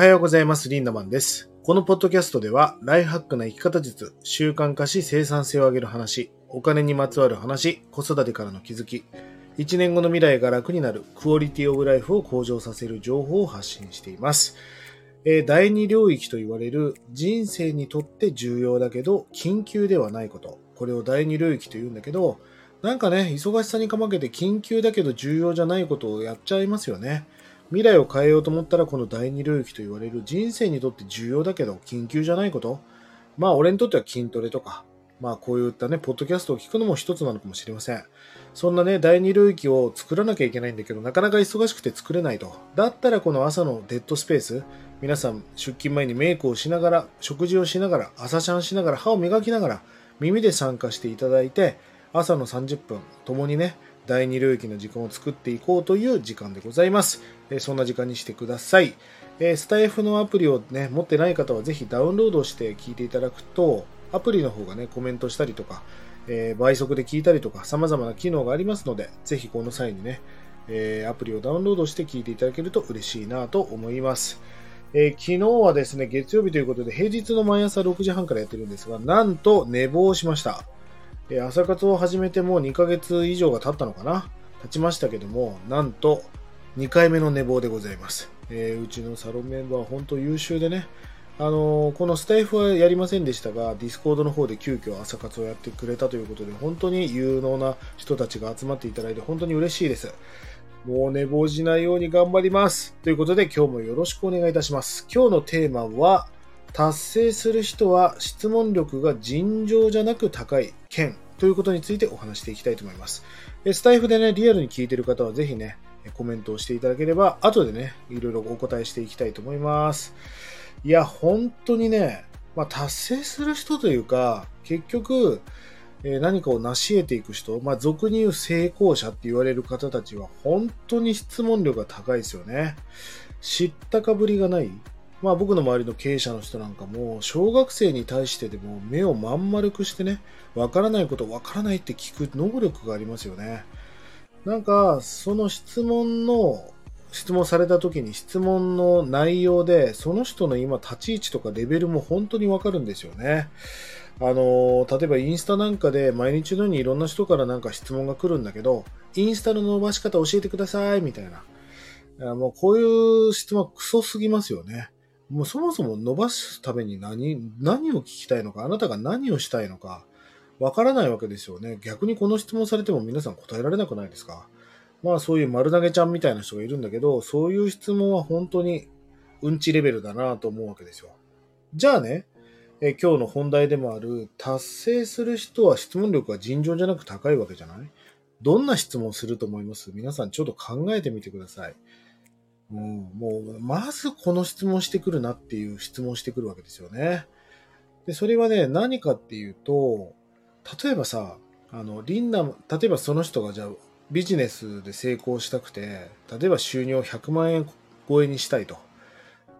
はようございます。リンダマンです。このポッドキャストでは、ライフハックな生き方術、習慣化し生産性を上げる話、お金にまつわる話、子育てからの気づき、1年後の未来が楽になるクオリティオブライフを向上させる情報を発信しています。えー第二領域と言われる人生にとって重要だけど緊急ではないこと。これを第二領域と言うんだけど、なんかね、忙しさにかまけて緊急だけど重要じゃないことをやっちゃいますよね。未来を変えようと思ったらこの第二領域と言われる人生にとって重要だけど緊急じゃないこと？まあ俺にとっては筋トレとか、まあこういったね、ポッドキャストを聞くのも一つなのかもしれません。そんなね、第二領域を作らなきゃいけないんだけど、なかなか忙しくて作れないと。だったらこの朝のデッドスペース、皆さん出勤前にメイクをしながら、食事をしながら、朝シャンしながら、歯を磨きながら、耳で参加していただいて、朝の30分、共にね、第二領域の時間を作っていこうという時間でございます。えそんな時間にしてください。えスタイフのアプリをね、持ってない方はぜひダウンロードして聞いていただくと、アプリの方がね、コメントしたりとか、え倍速で聞いたりとか、様々な機能がありますので、ぜひこの際にね、えアプリをダウンロードして聞いていただけると嬉しいなと思います。えー昨日はですね、月曜日ということで、平日の毎朝6時半からやってるんですが、なんと寝坊しました。え朝活を始めてもう2ヶ月以上が経ったのかな？経ちましたけども、なんと2回目の寝坊でございます。えーうちのサロンメンバーは本当優秀でね、あのーこのスタイフはやりませんでしたが、ディスコードの方で急遽朝活をやってくれたということで、本当に有能な人たちが集まっていただいて、本当に嬉しいです。もう寝坊しないように頑張ります。ということで、今日もよろしくお願いいたします。今日のテーマは、達成する人は質問力が尋常じゃなく高い件ということについてお話していきたいと思います。スタイフでね、リアルに聞いてる方はぜひね、コメントをしていただければ、後でね、いろいろお答えしていきたいと思います。いや、本当にね、まあ、達成する人というか、結局、え何かを成し得ていく人、まあ、俗に言う成功者って言われる方たちは、本当に質問力が高いですよね。知ったかぶりがない。まあ僕の周りの経営者の人なんかも、小学生に対してでも目をまん丸くしてね、わからないことわからないって聞く能力がありますよね。なんか、その質問の、質問された時に質問の内容で、その人の今立ち位置とかレベルも本当にわかるんですよね。あの、例えばインスタなんかで毎日のようにいろんな人からなんか質問が来るんだけど、インスタの伸ばし方教えてください、みたいな。もうこういう質問はクソすぎますよね。もうそもそも伸ばすために何、何を聞きたいのか、あなたが何をしたいのか、わからないわけですよね。逆にこの質問されても皆さん答えられなくないですか？まあそういう丸投げちゃんみたいな人がいるんだけど、そういう質問は本当にうんちレベルだなと思うわけですよ。じゃあね、え今日の本題でもある達成する人は質問力が尋常じゃなく高いわけじゃない？どんな質問をすると思います？皆さんちょっと考えてみてください。うん、もう、まずこの質問してくるなっていう質問してくるわけですよね。で、それはね、何かっていうと、例えばさ、あの、リンダム、例えばその人がじゃあビジネスで成功したくて、例えば収入を100万円超えにしたいと。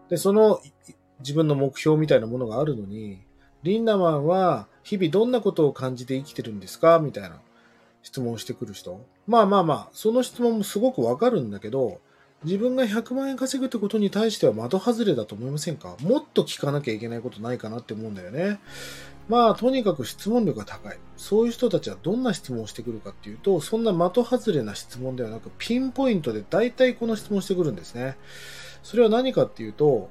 で、その自分の目標みたいなものがあるのに、リンダマンは日々どんなことを感じて生きてるんですか？みたいな質問をしてくる人。まあまあまあ、その質問もすごくわかるんだけど、自分が100万円稼ぐってことに対しては的外れだと思いませんか？もっと聞かなきゃいけないことないかなって思うんだよね。まあ、とにかく質問力が高い。そういう人たちはどんな質問をしてくるかっていうと、そんな的外れな質問ではなく、ピンポイントで大体この質問してくるんですね。それは何かっていうと、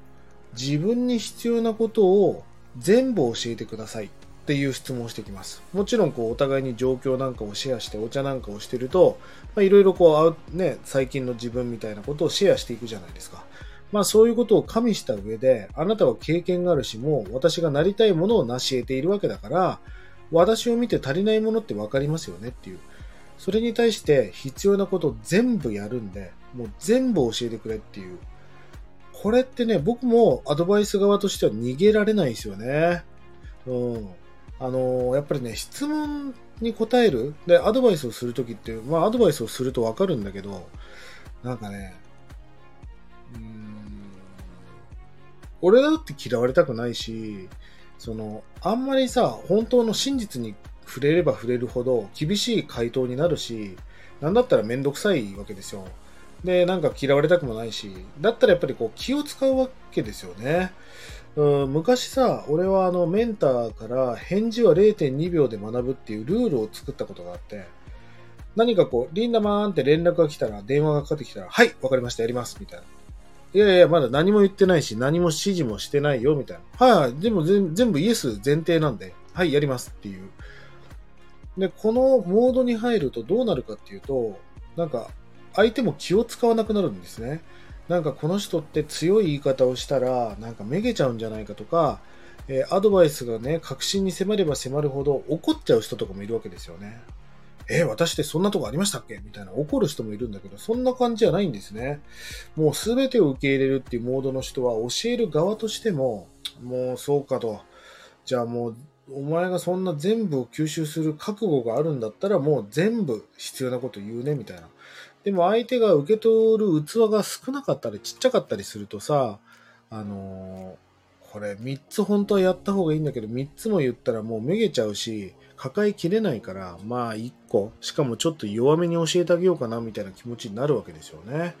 自分に必要なことを全部教えてくださいっていう質問をしてきます。もちろん、こう、お互いに状況なんかをシェアして、お茶なんかをしてると、いろいろこう、ね、最近の自分みたいなことをシェアしていくじゃないですか。まあそういうことを加味した上で、あなたは経験があるし、もう私がなりたいものを成し得ているわけだから、私を見て足りないものって分かりますよねっていう。それに対して必要なことを全部やるんで、もう全部教えてくれっていう。これってね、僕もアドバイス側としては逃げられないですよね。うん。あのやっぱりね、質問に答える。で、アドバイスをするときって、まあアドバイスをするとわかるんだけど、なんかね、うん、俺だって嫌われたくないし、その、あんまりさ、本当の真実に触れれば触れるほど厳しい回答になるし、なんだったらめんどくさいわけですよ。で、なんか嫌われたくもないし、だったらやっぱりこう気を使うわけですよね。うん、昔さ、俺はあのメンターから返事は0.2秒で学ぶっていうルールを作ったことがあって、何かこう、リンダマーンって連絡が来たら、電話がかかってきたら、はい、わかりました、やります、みたいな。いやいや、まだ何も言ってないし、何も指示もしてないよ、みたいな。はい、でも全部イエス前提なんで、はい、やりますっていう。で、このモードに入るとどうなるかっていうと、なんか、相手も気を使わなくなるんですね。なんかこの人って強い言い方をしたら、なんかめげちゃうんじゃないかとか、えー、アドバイスがね、確信に迫れば迫るほど怒っちゃう人とかもいるわけですよね。えー、私ってそんなとこありましたっけ？みたいな怒る人もいるんだけど、そんな感じじゃないんですね。もう全てを受け入れるっていうモードの人は教える側としても、もうそうかと。じゃあもう、お前がそんな全部を吸収する覚悟があるんだったらもう全部必要なこと言うね、みたいな。でも相手が受け取る器が少なかったりちっちゃかったりするとさ、あのー、これ3つ本当はやった方がいいんだけど、3つも言ったらもうめげちゃうし、抱えきれないから、まあ1個、しかもちょっと弱めに教えてあげようかなみたいな気持ちになるわけですよね。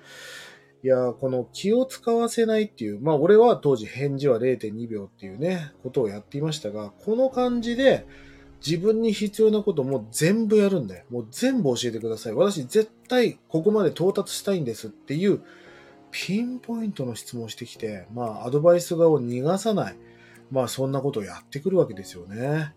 いや、この気を使わせないっていう、まあ俺は当時返事は0.2秒っていうね、ことをやっていましたが、この感じで、自分に必要なことも全部やるんだよ。もう全部教えてください。私絶対ここまで到達したいんですっていうピンポイントの質問をしてきて、まあアドバイス側を逃がさない。まあそんなことをやってくるわけですよね。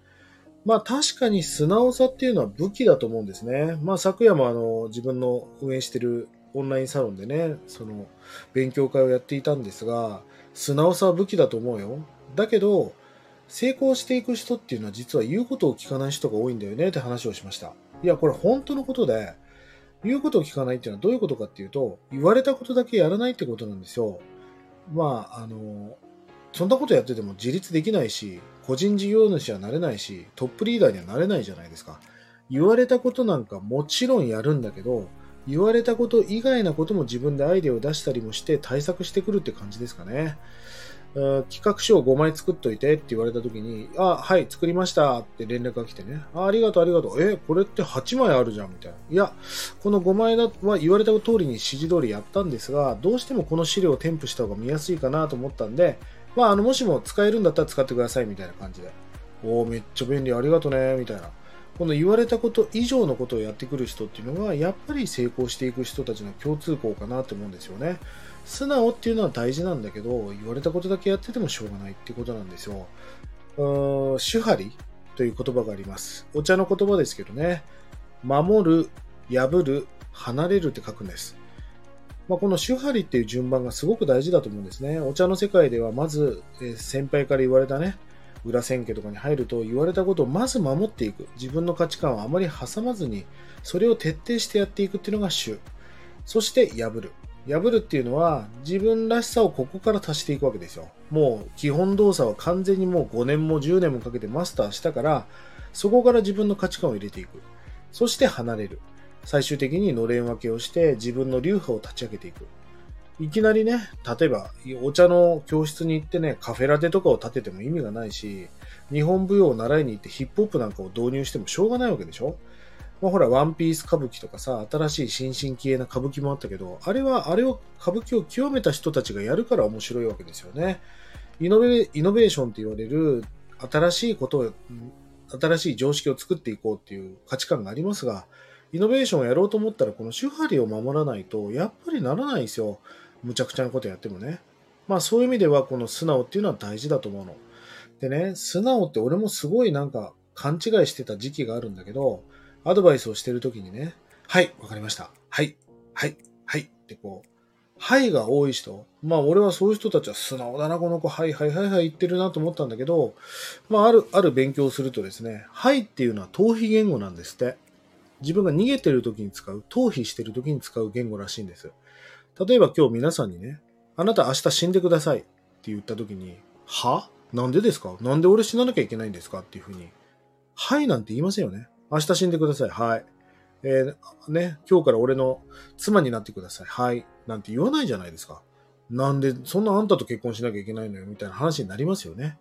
まあ確かに素直さっていうのは武器だと思うんですね。まあ昨夜もあの自分の運営してるオンラインサロンでね、その勉強会をやっていたんですが、素直さは武器だと思うよ。だけど、成功していく人っていうのは実は言うことを聞かない人が多いんだよねって話をしました。いや、これ本当のことで、言うことを聞かないっていうのはどういうことかっていうと、言われたことだけやらないってことなんですよ。まあ、あの、そんなことやってても自立できないし、個人事業主はなれないし、トップリーダーにはなれないじゃないですか。言われたことなんかもちろんやるんだけど、言われたこと以外なことも自分でアイデアを出したりもして対策してくるって感じですかね。企画書を5枚作っといてって言われた時に、あ、はい、作りましたって連絡が来てね。あありがとう、ありがとう。え、これって8枚あるじゃんみたいな。いや、この5枚だは言われた通りに指示通りやったんですが、どうしてもこの資料を添付した方が見やすいかなと思ったんで、まあ、あの、もしも使えるんだったら使ってくださいみたいな感じで。おおめっちゃ便利、ありがとね、みたいな。この言われたこと以上のことをやってくる人っていうのが、やっぱり成功していく人たちの共通項かなと思うんですよね。素直っていうのは大事なんだけど、言われたことだけやっててもしょうがないっていうことなんですよ。うん手張りという言葉があります。お茶の言葉ですけどね。守る、破る、離れるって書くんです。まあ、この手張りっていう順番がすごく大事だと思うんですね。お茶の世界ではまず、え先輩から言われたね、裏千家とかに入ると言われたことをまず守っていく。自分の価値観をあまり挟まずに、それを徹底してやっていくっていうのが主。そして破る。破るっていうのは自分らしさをここから足していくわけですよ。もう基本動作は完全にもう5年も10年もかけてマスターしたから、そこから自分の価値観を入れていく。そして離れる。最終的にのれん分けをして自分の流派を立ち上げていく。いきなりね、例えばお茶の教室に行ってね、カフェラテとかを立てても意味がないし、日本舞踊を習いに行ってヒップホップなんかを導入してもしょうがないわけでしょまあ、ほら、ワンピース歌舞伎とかさ、新しい新進気鋭な歌舞伎もあったけど、あれは、あれを、歌舞伎を極めた人たちがやるから面白いわけですよね。イノベイノベーションって言われる、新しいことを、新しい常識を作っていこうっていう価値観がありますが、イノベーションをやろうと思ったら、この手張りを守らないと、やっぱりならないんですよ。むちゃくちゃなことやってもね。まあそういう意味では、この素直っていうのは大事だと思うの。でね、素直って俺もすごいなんか勘違いしてた時期があるんだけど、アドバイスをしてるときにね、はい、わかりました。はい、はい、はいってこう、はいが多い人。まあ俺はそういう人たちは素直だな、この子。はいはいはいはい言ってるなと思ったんだけど、まあある、ある勉強をするとですね、はいっていうのは逃避言語なんですって。自分が逃げてる時に使う、逃避してる時に使う言語らしいんです。例えば今日皆さんにね、あなた明日死んでくださいって言った時に、は？なんでですか？なんで俺死ななきゃいけないんですか？っていうふうに、はいなんて言いませんよね。明日死んでください。はい。えー、ね、今日から俺の妻になってください。はい。なんて言わないじゃないですか。なんで、そんなあんたと結婚しなきゃいけないのよ、みたいな話になりますよね。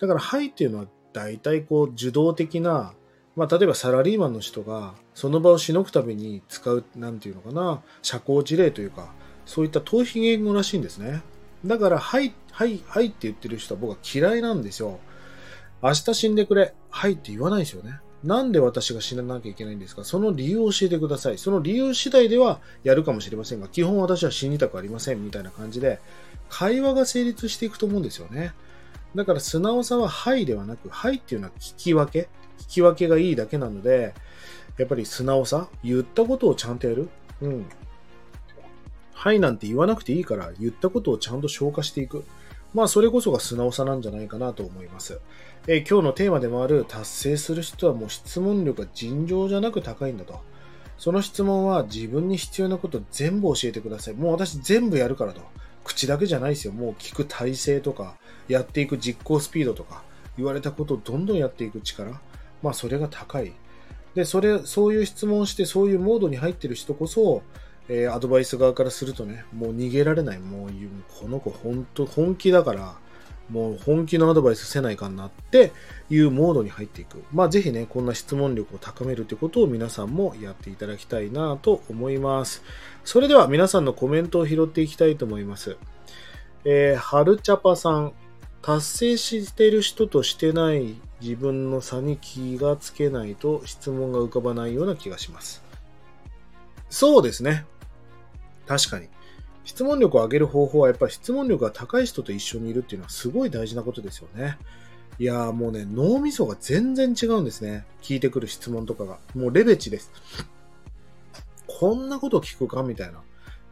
だから、はいっていうのは、大体こう、受動的な、まあ、例えばサラリーマンの人がその場をしのぐために使う、なんていうのかな、社交辞令というか、そういった逃避言語らしいんですね。だから、はい、はい、はいって言ってる人は僕は嫌いなんですよ。明日死んでくれ、はいって言わないですよね。なんで私が死ななきゃいけないんですか？その理由を教えてください。その理由次第ではやるかもしれませんが、基本私は死にたくありませんみたいな感じで、会話が成立していくと思うんですよね。だから素直さははいではなく、はいっていうのは聞き分け。聞き分けがいいだけなので、やっぱり素直さ、言ったことをちゃんとやる。うん。はいなんて言わなくていいから、言ったことをちゃんと消化していく。まあ、それこそが素直さなんじゃないかなと思います。え今日のテーマでもある達成する人はもう質問力が尋常じゃなく高いんだと。その質問は自分に必要なこと全部教えてください。もう私全部やるからと。口だけじゃないですよ。もう聞く体制とか、やっていく実行スピードとか、言われたことをどんどんやっていく力。まあ、それが高い。で、それ、そういう質問して、そういうモードに入ってる人こそ、えー、アドバイス側からするとね、もう逃げられない。もう、この子本当本気だから、もう本気のアドバイスせないかなっていうモードに入っていく。まあぜひね、こんな質問力を高めるということを皆さんもやっていただきたいなと思います。それでは皆さんのコメントを拾っていきたいと思います。えー、はるちゃぱさん、達成してる人としてない自分の差に気がつけないと質問が浮かばないような気がします。そうですね。確かに。質問力を上げる方法はやっぱり質問力が高い人と一緒にいるっていうのはすごい大事なことですよね。いやーもうね、脳みそが全然違うんですね。聞いてくる質問とかが。もうレベチです。こんなこと聞くかみたいな。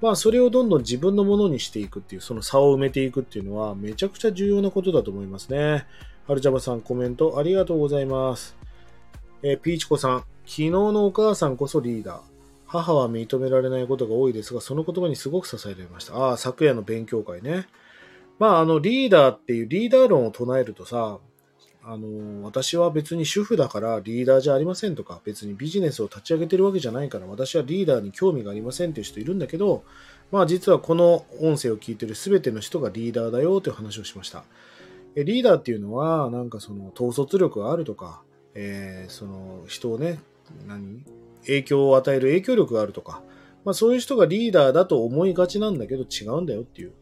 まあそれをどんどん自分のものにしていくっていう、その差を埋めていくっていうのはめちゃくちゃ重要なことだと思いますね。はるちゃばさんコメントありがとうございます。えー、ピーチコさん、昨日のお母さんこそリーダー。母は認められないことが多いですが、その言葉にすごく支えられました。ああ、昨夜の勉強会ね。まあ、あの、リーダーっていうリーダー論を唱えるとさ、あの、私は別に主婦だからリーダーじゃありませんとか、別にビジネスを立ち上げてるわけじゃないから、私はリーダーに興味がありませんっていう人いるんだけど、まあ実はこの音声を聞いてる全ての人がリーダーだよという話をしました。リーダーっていうのは、なんかその統率力があるとか、えー、その人をね、何？影響を与える影響力があるとか、まあ、そういう人がリーダーだと思いがちなんだけど違うんだよっていう。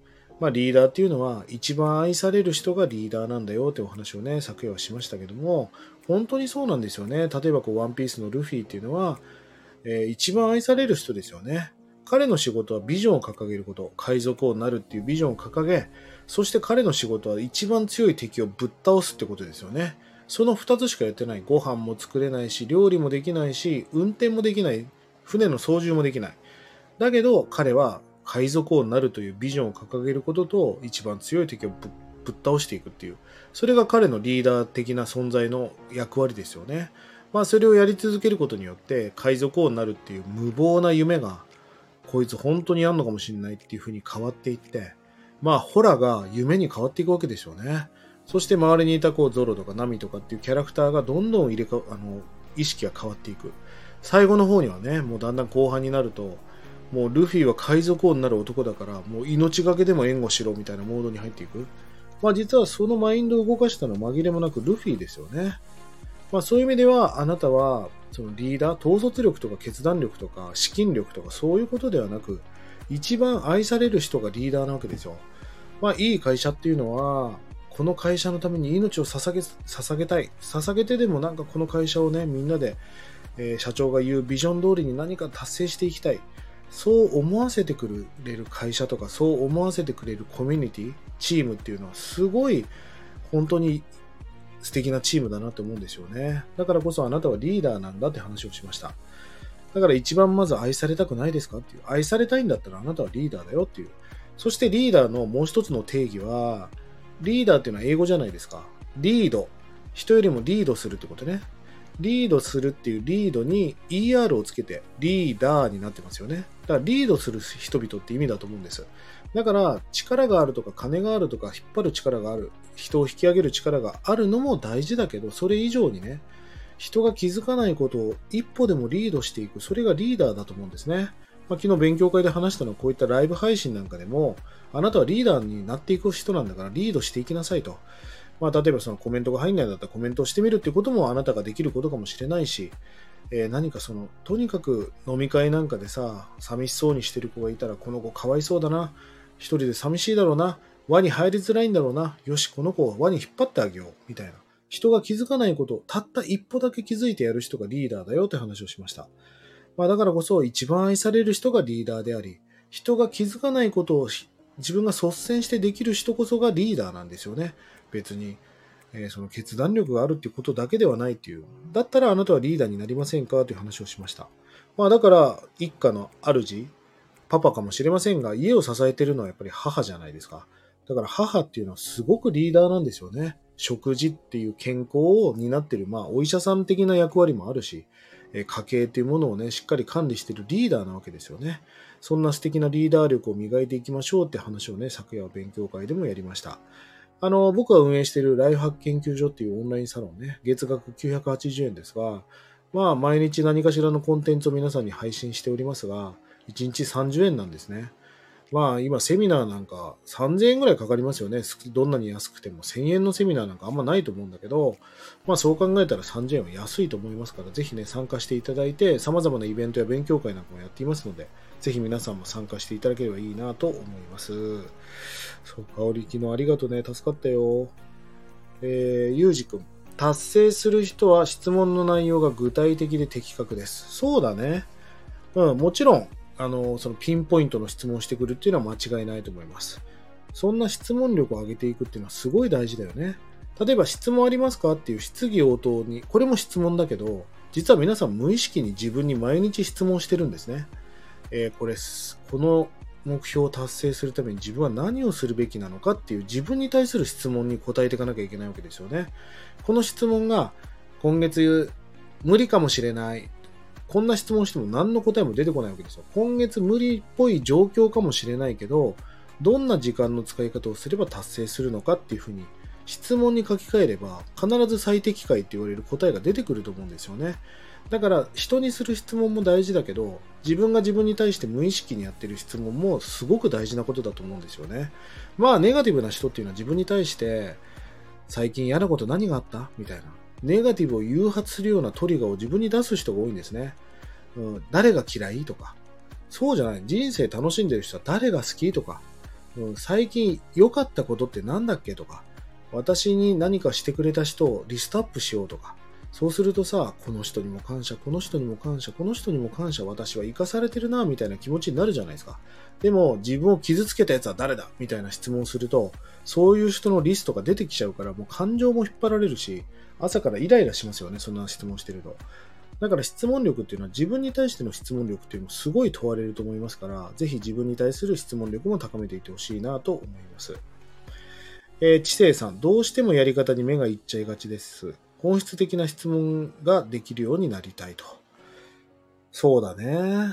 まあ、リーダーっていうのは一番愛される人がリーダーなんだよってお話をね、昨夜はしましたけども、本当にそうなんですよね。例えばこう、ワンピースのルフィっていうのは、えー、一番愛される人ですよね。彼の仕事はビジョンを掲げること、海賊王になるっていうビジョンを掲げ、そして彼の仕事は一番強い敵をぶっ倒すってことですよね。その2つしかやってない。ご飯も作れないし、料理もできないし、運転もできない。船の操縦もできない。だけど、彼は海賊王になるというビジョンを掲げることと、一番強い敵をぶぶっ倒していくっていう。それが彼のリーダー的な存在の役割ですよね。まあ、それをやり続けることによって、海賊王になるっていう無謀な夢が、こいつ本当にやんのかもしれないっていう風に変わっていって、まあ、ホラが夢に変わっていくわけでしょうね。そして周りにいたこうゾロとかナミとかっていうキャラクターがどんどん入れかあの意識が変わっていく。最後の方にはねもうだんだん後半になるともうルフィは海賊王になる男だからもう命がけでも援護しろみたいなモードに入っていく。まあ実はそのマインドを動かしたのは紛れもなくルフィですよね。まあそういう意味ではあなたはそのリーダー統率力とか決断力とか資金力とかそういうことではなく一番愛される人がリーダーなわけですよ。まあいい会社っていうのはこの会社のために命を捧げ捧げたい。捧げてでもなんかこの会社をね、みんなで、えー、社長が言うビジョン通りに何か達成していきたい。そう思わせてくれる会社とか、そう思わせてくれるコミュニティ、チームっていうのはすごい本当に素敵なチームだなと思うんですよね。だからこそあなたはリーダーなんだって話をしました。だから一番まず愛されたくないですかっていう。愛されたいんだったらあなたはリーダーだよっていう。そしてリーダーのもう一つの定義は、リーダーっていうのは英語じゃないですか。リード。人よりもリードするってことね。リードするっていうリードに ER をつけてリーダーになってますよね。だからリードする人々って意味だと思うんです。だから力があるとか金があるとか引っ張る力がある、人を引き上げる力があるのも大事だけど、それ以上にね、人が気づかないことを一歩でもリードしていく、それがリーダーだと思うんですね。まあ、昨日勉強会で話したのはこういったライブ配信なんかでも、あなたはリーダーになっていく人なんだからリードしていきなさいと。まあ、例えばそのコメントが入んないんだったらコメントをしてみるっていうこともあなたができることかもしれないし、えー、何かその、とにかく飲み会なんかでさ、寂しそうにしてる子がいたら、この子かわいそうだな、一人で寂しいだろうな、輪に入りづらいんだろうな、よし、この子を輪に引っ張ってあげよう、みたいな。人が気づかないこと、たった一歩だけ気づいてやる人がリーダーだよって話をしました。まあ、だからこそ一番愛される人がリーダーであり、人が気づかないことを自分が率先してできる人こそがリーダーなんですよね。別に、えー、その決断力があるっていうことだけではないっていう。だったらあなたはリーダーになりませんかという話をしました。まあだから一家の主、パパかもしれませんが、家を支えてるのはやっぱり母じゃないですか。だから母っていうのはすごくリーダーなんですよね。食事っていう健康を担ってる、まあお医者さん的な役割もあるし、家計というものをね、しっかり管理してるリーダーなわけですよね。そんな素敵なリーダー力を磨いていきましょうって話をね、昨夜は勉強会でもやりました。あの、僕が運営しているライフハック研究所っていうオンラインサロンね、月額980円ですが、まあ、毎日何かしらのコンテンツを皆さんに配信しておりますが、1日30円なんですね。まあ今セミナーなんか3000円ぐらいかかりますよね。どんなに安くても1000円のセミナーなんかあんまないと思うんだけど、まあそう考えたら3000円は安いと思いますから、ぜひね、参加していただいて、様々なイベントや勉強会なんかもやっていますので、ぜひ皆さんも参加していただければいいなと思います。そう、香り昨日ありがとうね。助かったよ。えー、ゆうじくん。達成する人は質問の内容が具体的で的確です。そうだね。うん、もちろん、あの、そのピンポイントの質問をしてくるっていうのは間違いないと思います。そんな質問力を上げていくっていうのはすごい大事だよね。例えば質問ありますかっていう質疑応答に、これも質問だけど、実は皆さん無意識に自分に毎日質問してるんですね。えー、これ、この目標を達成するために自分は何をするべきなのかっていう自分に対する質問に答えていかなきゃいけないわけですよね。この質問が今月無理かもしれない。こんな質問しても何の答えも出てこないわけですよ。今月無理っぽい状況かもしれないけど、どんな時間の使い方をすれば達成するのかっていうふうに質問に書き換えれば必ず最適解って言われる答えが出てくると思うんですよね。だから人にする質問も大事だけど自分が自分に対して無意識にやってる質問もすごく大事なことだと思うんですよね。まあネガティブな人っていうのは自分に対して最近嫌なこと何があった？みたいなネガティブを誘発するようなトリガーを自分に出す人が多いんですね。うん、誰が嫌いとか。そうじゃない。人生楽しんでる人は誰が好きとか。うん、最近良かったことって何だっけとか。私に何かしてくれた人をリストアップしようとか。そうするとさ、この人にも感謝、この人にも感謝、この人にも感謝、私は生かされてるな、みたいな気持ちになるじゃないですか。でも、自分を傷つけたやつは誰だみたいな質問をすると、そういう人のリストが出てきちゃうから、もう感情も引っ張られるし、朝からイライラしますよね、そんな質問してると。だから質問力っていうのは自分に対しての質問力っていうのもすごい問われると思いますから、ぜひ自分に対する質問力も高めていってほしいなと思います。えー、知性さん、どうしてもやり方に目がいっちゃいがちです。本質的な質問ができるようになりたいと。そうだね。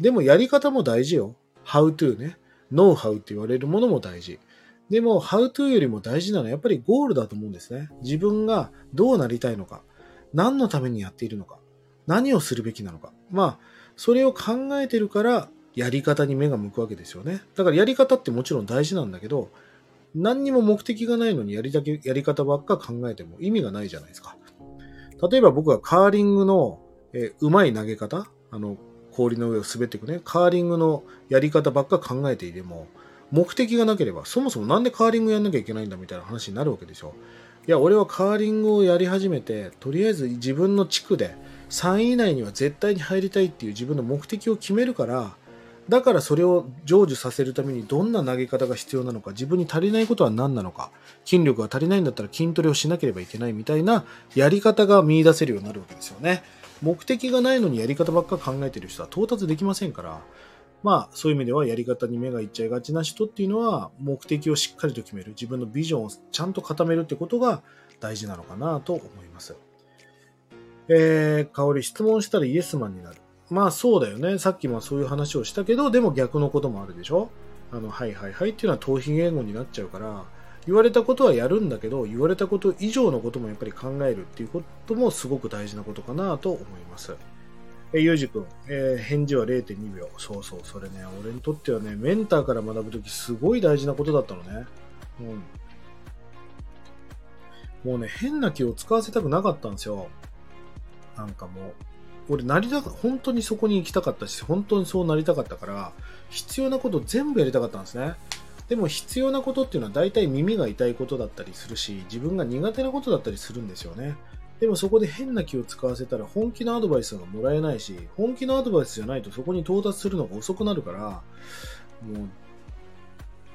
でもやり方も大事よ。how to ね。ノウハウって言われるものも大事。でも、how to よりも大事なのはやっぱりゴールだと思うんですね。自分がどうなりたいのか。何のためにやっているのか。何をするべきなのか。まあ、それを考えてるから、やり方に目が向くわけですよね。だからやり方ってもちろん大事なんだけど、何にも目的がないのにやりだけ、やり方ばっか考えても意味がないじゃないですか。例えば僕はカーリングの、えー、まい投げ方、あの、氷の上を滑っていくね、カーリングのやり方ばっか考えていても、目的がなければ、そもそもなんでカーリングやんなきゃいけないんだみたいな話になるわけでしょ。いや、俺はカーリングをやり始めて、とりあえず自分の地区で3位以内には絶対に入りたいっていう自分の目的を決めるから、だからそれを成就させるためにどんな投げ方が必要なのか、自分に足りないことは何なのか、筋力が足りないんだったら筋トレをしなければいけないみたいなやり方が見出せるようになるわけですよね。目的がないのにやり方ばっか考えてる人は到達できませんから、まあそういう意味ではやり方に目がいっちゃいがちな人っていうのは目的をしっかりと決める、自分のビジョンをちゃんと固めるってことが大事なのかなと思います。えー、香り質問したらイエスマンになる。まあそうだよね。さっきもそういう話をしたけど、でも逆のこともあるでしょ？あの、はいはいはいっていうのは逃避言語になっちゃうから、言われたことはやるんだけど、言われたこと以上のこともやっぱり考えるっていうこともすごく大事なことかなと思います。え、ゆうじくん、えー、返事は0.2秒。そうそう、それね、俺にとってはね、メンターから学ぶときすごい大事なことだったのね。うん。もうね、変な気を使わせたくなかったんですよ。なんかもう、俺なりた、本当にそこに行きたかったし、本当にそうなりたかったから、必要なこと全部やりたかったんですね。でも必要なことっていうのは大体耳が痛いことだったりするし、自分が苦手なことだったりするんですよね。でもそこで変な気を使わせたら本気のアドバイスがもらえないし、本気のアドバイスじゃないとそこに到達するのが遅くなるから、もう、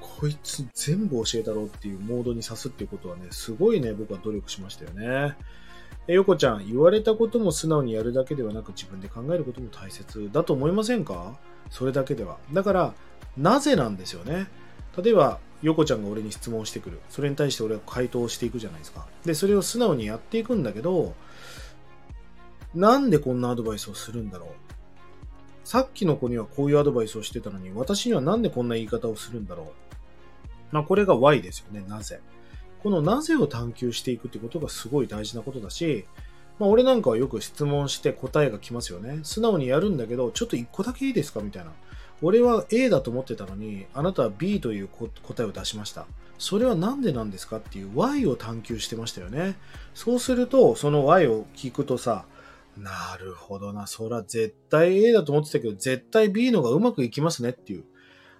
こいつ全部教えたろうっていうモードに刺すっていうことはね、すごいね、僕は努力しましたよね。え、横ちゃん、言われたことも素直にやるだけではなく自分で考えることも大切だと思いませんか？それだけでは。だから、なぜなんですよね？例えば、横ちゃんが俺に質問してくる。それに対して俺は回答していくじゃないですか。で、それを素直にやっていくんだけど、なんでこんなアドバイスをするんだろう？さっきの子にはこういうアドバイスをしてたのに、私にはなんでこんな言い方をするんだろう？まあ、これが Y ですよね。なぜ。このなぜを探求していくってことがすごい大事なことだし、まあ、俺なんかはよく質問して答えが来ますよね。素直にやるんだけど、ちょっと一個だけいいですかみたいな。俺は A だと思ってたのに、あなたは B という答えを出しました。それは何でなんですかっていう Y を探求してましたよね。そうすると、その Y を聞くとさ、なるほどな、そら絶対 A だと思ってたけど、絶対 B のがうまくいきますねっていう。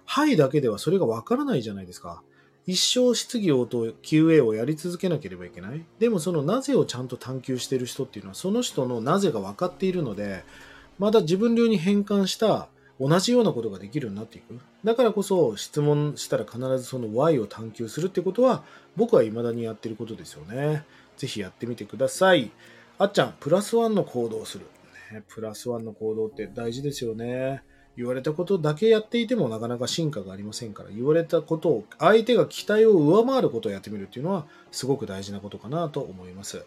はいだけではそれがわからないじゃないですか。一生質疑応答 QA をやり続けなければいけない？でもそのなぜをちゃんと探求してる人っていうのはその人のなぜが分かっているので、また自分流に変換した同じようなことができるようになっていく。だからこそ質問したら必ずその Y を探求するってことは僕は未だにやってることですよね。ぜひやってみてください。あっちゃん、プラスワンの行動をする。ね、プラスワンの行動って大事ですよね。言われたことだけやっていてもなかなか進化がありませんから、言われたことを、相手が期待を上回ることをやってみるっていうのはすごく大事なことかなと思います。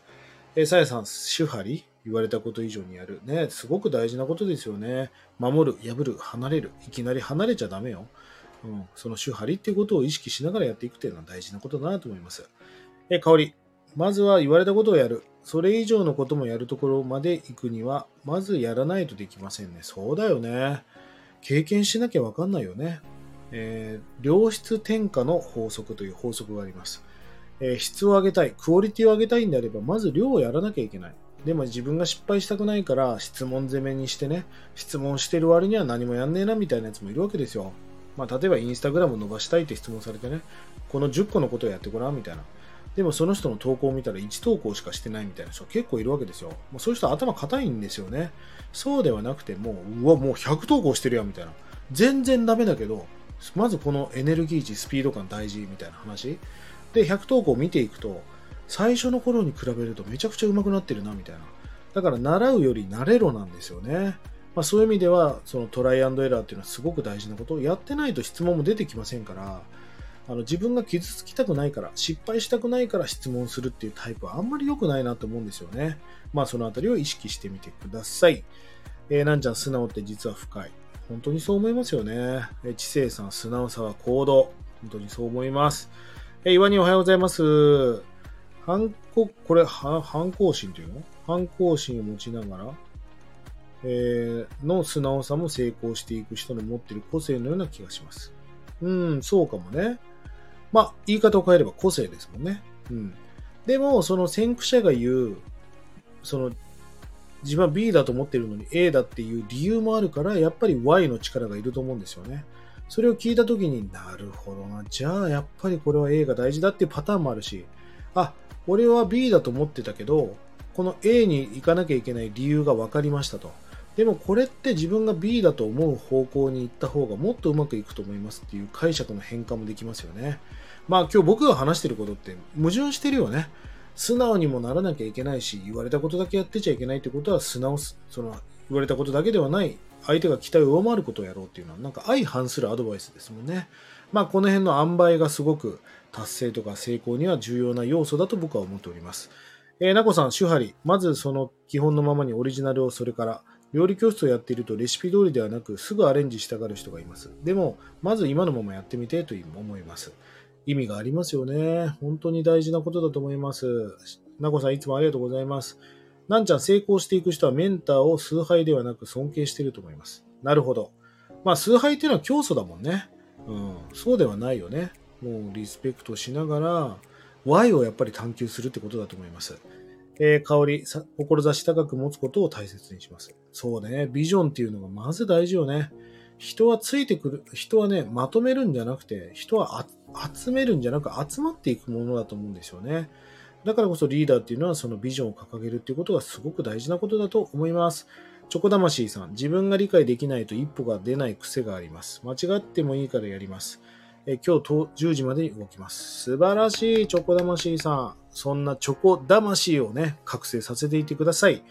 えさやさん、主張り言われたこと以上にやる。ね、すごく大事なことですよね。守る、破る、離れる。いきなり離れちゃダメよ。うん、その主張りっていうことを意識しながらやっていくっていうのは大事なことだなと思います。え、香り。まずは言われたことをやる。それ以上のこともやるところまで行くには、まずやらないとできませんね。そうだよね。経験しなきゃわかんないよね。えー、良質転嫁の法則という法則があります。えー、質を上げたい、クオリティを上げたいんであれば、まず量をやらなきゃいけない。でも自分が失敗したくないから質問攻めにしてね、質問してる割には何もやんねえなみたいなやつもいるわけですよ。まあ、例えばインスタグラム伸ばしたいって質問されてね、この10個のことをやってごらんみたいな。でもその人の投稿を見たら1投稿しかしてないみたいな人結構いるわけですよ。もうそういう人頭固いんですよね。そうではなくてもう、うわ、もう100投稿してるやんみたいな。全然ダメだけど、まずこのエネルギー値、スピード感大事みたいな話。で、100投稿見ていくと、最初の頃に比べるとめちゃくちゃ上手くなってるな、みたいな。だから習うより慣れろなんですよね。まあ、そういう意味では、そのトライアンドエラーっていうのはすごく大事なことやってないと質問も出てきませんから、あの自分が傷つきたくないから、失敗したくないから質問するっていうタイプはあんまり良くないなと思うんですよね。まあそのあたりを意識してみてください。えー、なんちゃん素直って実は深い。本当にそう思いますよね。え、知性さん素直さは行動。本当にそう思います。え、岩におはようございます。反抗、これ、反抗心というの？反抗心を持ちながら、えー、の素直さも成功していく人の持っている個性のような気がします。うん、そうかもね。まあ、言い方を変えれば個性ですもんね。うん。でも、その先駆者が言う、その、自分は B だと思ってるのに A だっていう理由もあるから、やっぱり Y の力がいると思うんですよね。それを聞いたときになるほどな。じゃあ、やっぱりこれは A が大事だっていうパターンもあるし、あ、俺は B だと思ってたけど、この A に行かなきゃいけない理由が分かりましたと。でもこれって自分が B だと思う方向に行った方がもっとうまくいくと思いますっていう解釈の変換もできますよね。まあ今日僕が話してることって矛盾してるよね。素直にもならなきゃいけないし、言われたことだけやってちゃいけないってことは素直その言われたことだけではない相手が期待を上回ることをやろうっていうのはなんか相反するアドバイスですもんね。まあこの辺の塩梅がすごく達成とか成功には重要な要素だと僕は思っております。えー、なこさん、手張り。まずその基本のままにオリジナルをそれから、料理教室をやっているとレシピ通りではなくすぐアレンジしたがる人がいます。でも、まず今のままやってみてと思います。意味がありますよね。本当に大事なことだと思います。なこさん、いつもありがとうございます。なんちゃん、成功していく人はメンターを崇拝ではなく尊敬していると思います。なるほど。まあ、崇拝っていうのは教祖だもんね。うん、そうではないよね。もうリスペクトしながら、Y をやっぱり探求するってことだと思います。えー、香り、志高く持つことを大切にします。そうね、ビジョンっていうのがまず大事よね。人はついてくる、人はね、まとめるんじゃなくて、人は集めるんじゃなく集まっていくものだと思うんですよね。だからこそリーダーっていうのはそのビジョンを掲げるっていうことがすごく大事なことだと思います。チョコ魂さん、自分が理解できないと一歩が出ない癖があります。間違ってもいいからやります。え今日10時までに動きます。素晴らしい、チョコ魂さん。そんなチョコ魂をね、覚醒させていてください。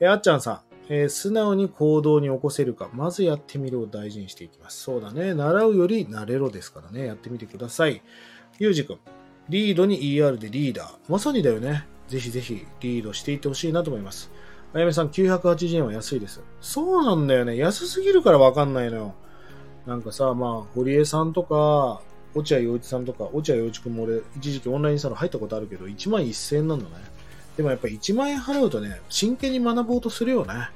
えあっちゃんさん、えー、素直に行動に起こせるか、まずやってみるを大事にしていきます。そうだね。習うより慣れろですからね。やってみてください。ゆうじくん、リードに ER でリーダー。まさにだよね。ぜひぜひリードしていってほしいなと思います。あやめさん、980円は安いです。そうなんだよね。安すぎるからわかんないのよ。なんかさ、まあ、堀江さんとか、落合陽一さんとか、落合陽一君も俺、一時期オンラインサロン入ったことあるけど、1万1000円なんだね。でもやっぱ1万円払うとね、真剣に学ぼうとするよね。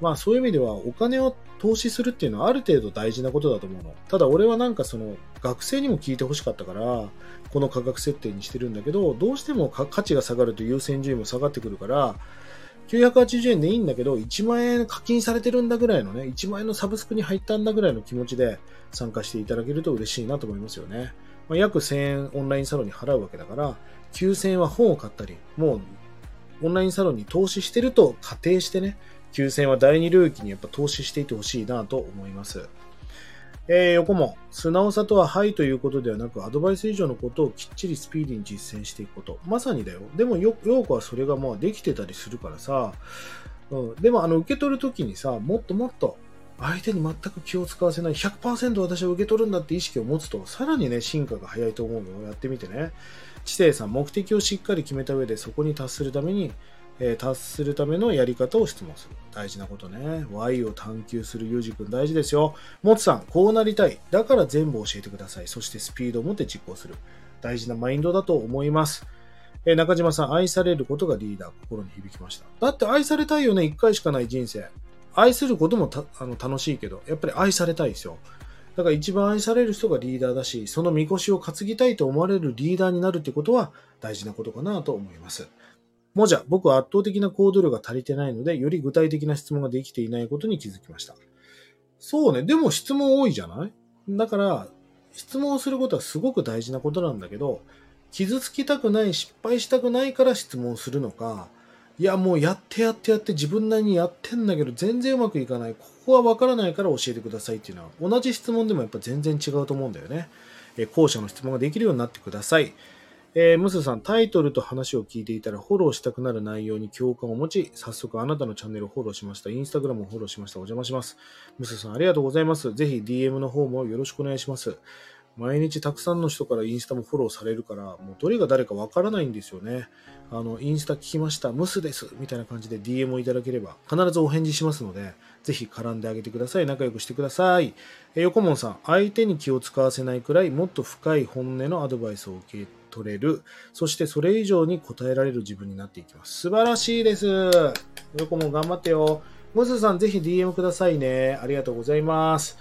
まあそういう意味ではお金を投資するっていうのはある程度大事なことだと思うの。ただ俺はなんかその学生にも聞いてほしかったから、この価格設定にしてるんだけど、どうしても価値が下がると優先順位も下がってくるから、980円でいいんだけど、1万円課金されてるんだぐらいのね、1万円のサブスクに入ったんだぐらいの気持ちで参加していただけると嬉しいなと思いますよね。まあ、約1000円オンラインサロンに払うわけだから、9000円は本を買ったり、もうオンラインサロンに投資してると仮定してね、9000円は第二領域にやっぱ投資していてほしいなと思います。えー、横も、素直さとははいということではなく、アドバイス以上のことをきっちりスピーディーに実践していくこと。まさにだよ。でも、よ、ようこはそれがまあできてたりするからさ、うん、でも、あの、受け取るときにさ、もっともっと、相手に全く気を使わせない、100%私は受け取るんだって意識を持つと、さらにね、進化が早いと思うのをやってみてね。知性さん、目的をしっかり決めた上で、そこに達するために、えー、達するためのやり方を質問する。大事なことね。Y を探求するゆうじくん大事ですよ。もつさん、こうなりたい。だから全部教えてください。そしてスピードを持って実行する。大事なマインドだと思います。えー、中島さん、愛されることがリーダー。心に響きました。だって愛されたいよね。一回しかない人生。愛することもあの楽しいけど、やっぱり愛されたいですよ。だから一番愛される人がリーダーだし、そのみこしを担ぎたいと思われるリーダーになるってことは大事なことかなと思います。もじゃ、僕は圧倒的な行動量が足りてないので、より具体的な質問ができていないことに気づきました。そうね。でも質問多いじゃない？だから、質問をすることはすごく大事なことなんだけど、傷つきたくない、失敗したくないから質問するのか、いや、もうやってやってやって自分なりにやってんだけど、全然うまくいかない。ここはわからないから教えてくださいっていうのは、同じ質問でもやっぱ全然違うと思うんだよね。え後者の質問ができるようになってください。えー、ムスさん、タイトルと話を聞いていたらフォローしたくなる内容に共感を持ち、早速あなたのチャンネルをフォローしました。インスタグラムをフォローしました。お邪魔します。ムスさん、ありがとうございます。ぜひ DM の方もよろしくお願いします。毎日たくさんの人からインスタもフォローされるから、もうどれが誰かわからないんですよね。あの、インスタ聞きました、ムスです、みたいな感じで DM をいただければ、必ずお返事しますので、ぜひ絡んであげてください。仲良くしてください。え横門さん、相手に気を使わせないくらい、もっと深い本音のアドバイスを受け取れる。そしてそれ以上に答えられる自分になっていきます。素晴らしいです。よこも頑張ってよ。ムスさんぜひ DM くださいね。ありがとうございます。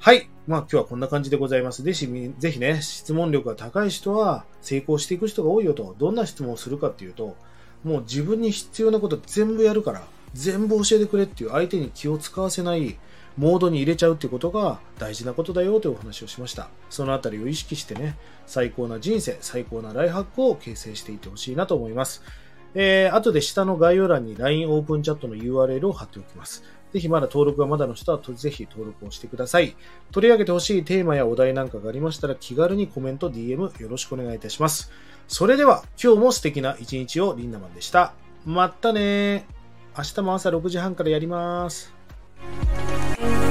はい。まあ今日はこんな感じでございます。ぜひ、ぜひね、質問力が高い人は成功していく人が多いよと。どんな質問をするかっていうと、もう自分に必要なこと全部やるから、全部教えてくれっていう相手に気を使わせないモードに入れちゃうってことが大事なことだよというお話をしました。そのあたりを意識してね、最高な人生、最高なライハックを形成していってほしいなと思います。えー、後で下の概要欄に LINE オープンチャットの URL を貼っておきます。ぜひまだ登録がまだの人はぜひ登録をしてください。取り上げてほしいテーマやお題なんかがありましたら気軽にコメント、DM よろしくお願いいたします。それでは今日も素敵な一日をリンダマンでした。またね明日も朝6時半からやります。Thank you.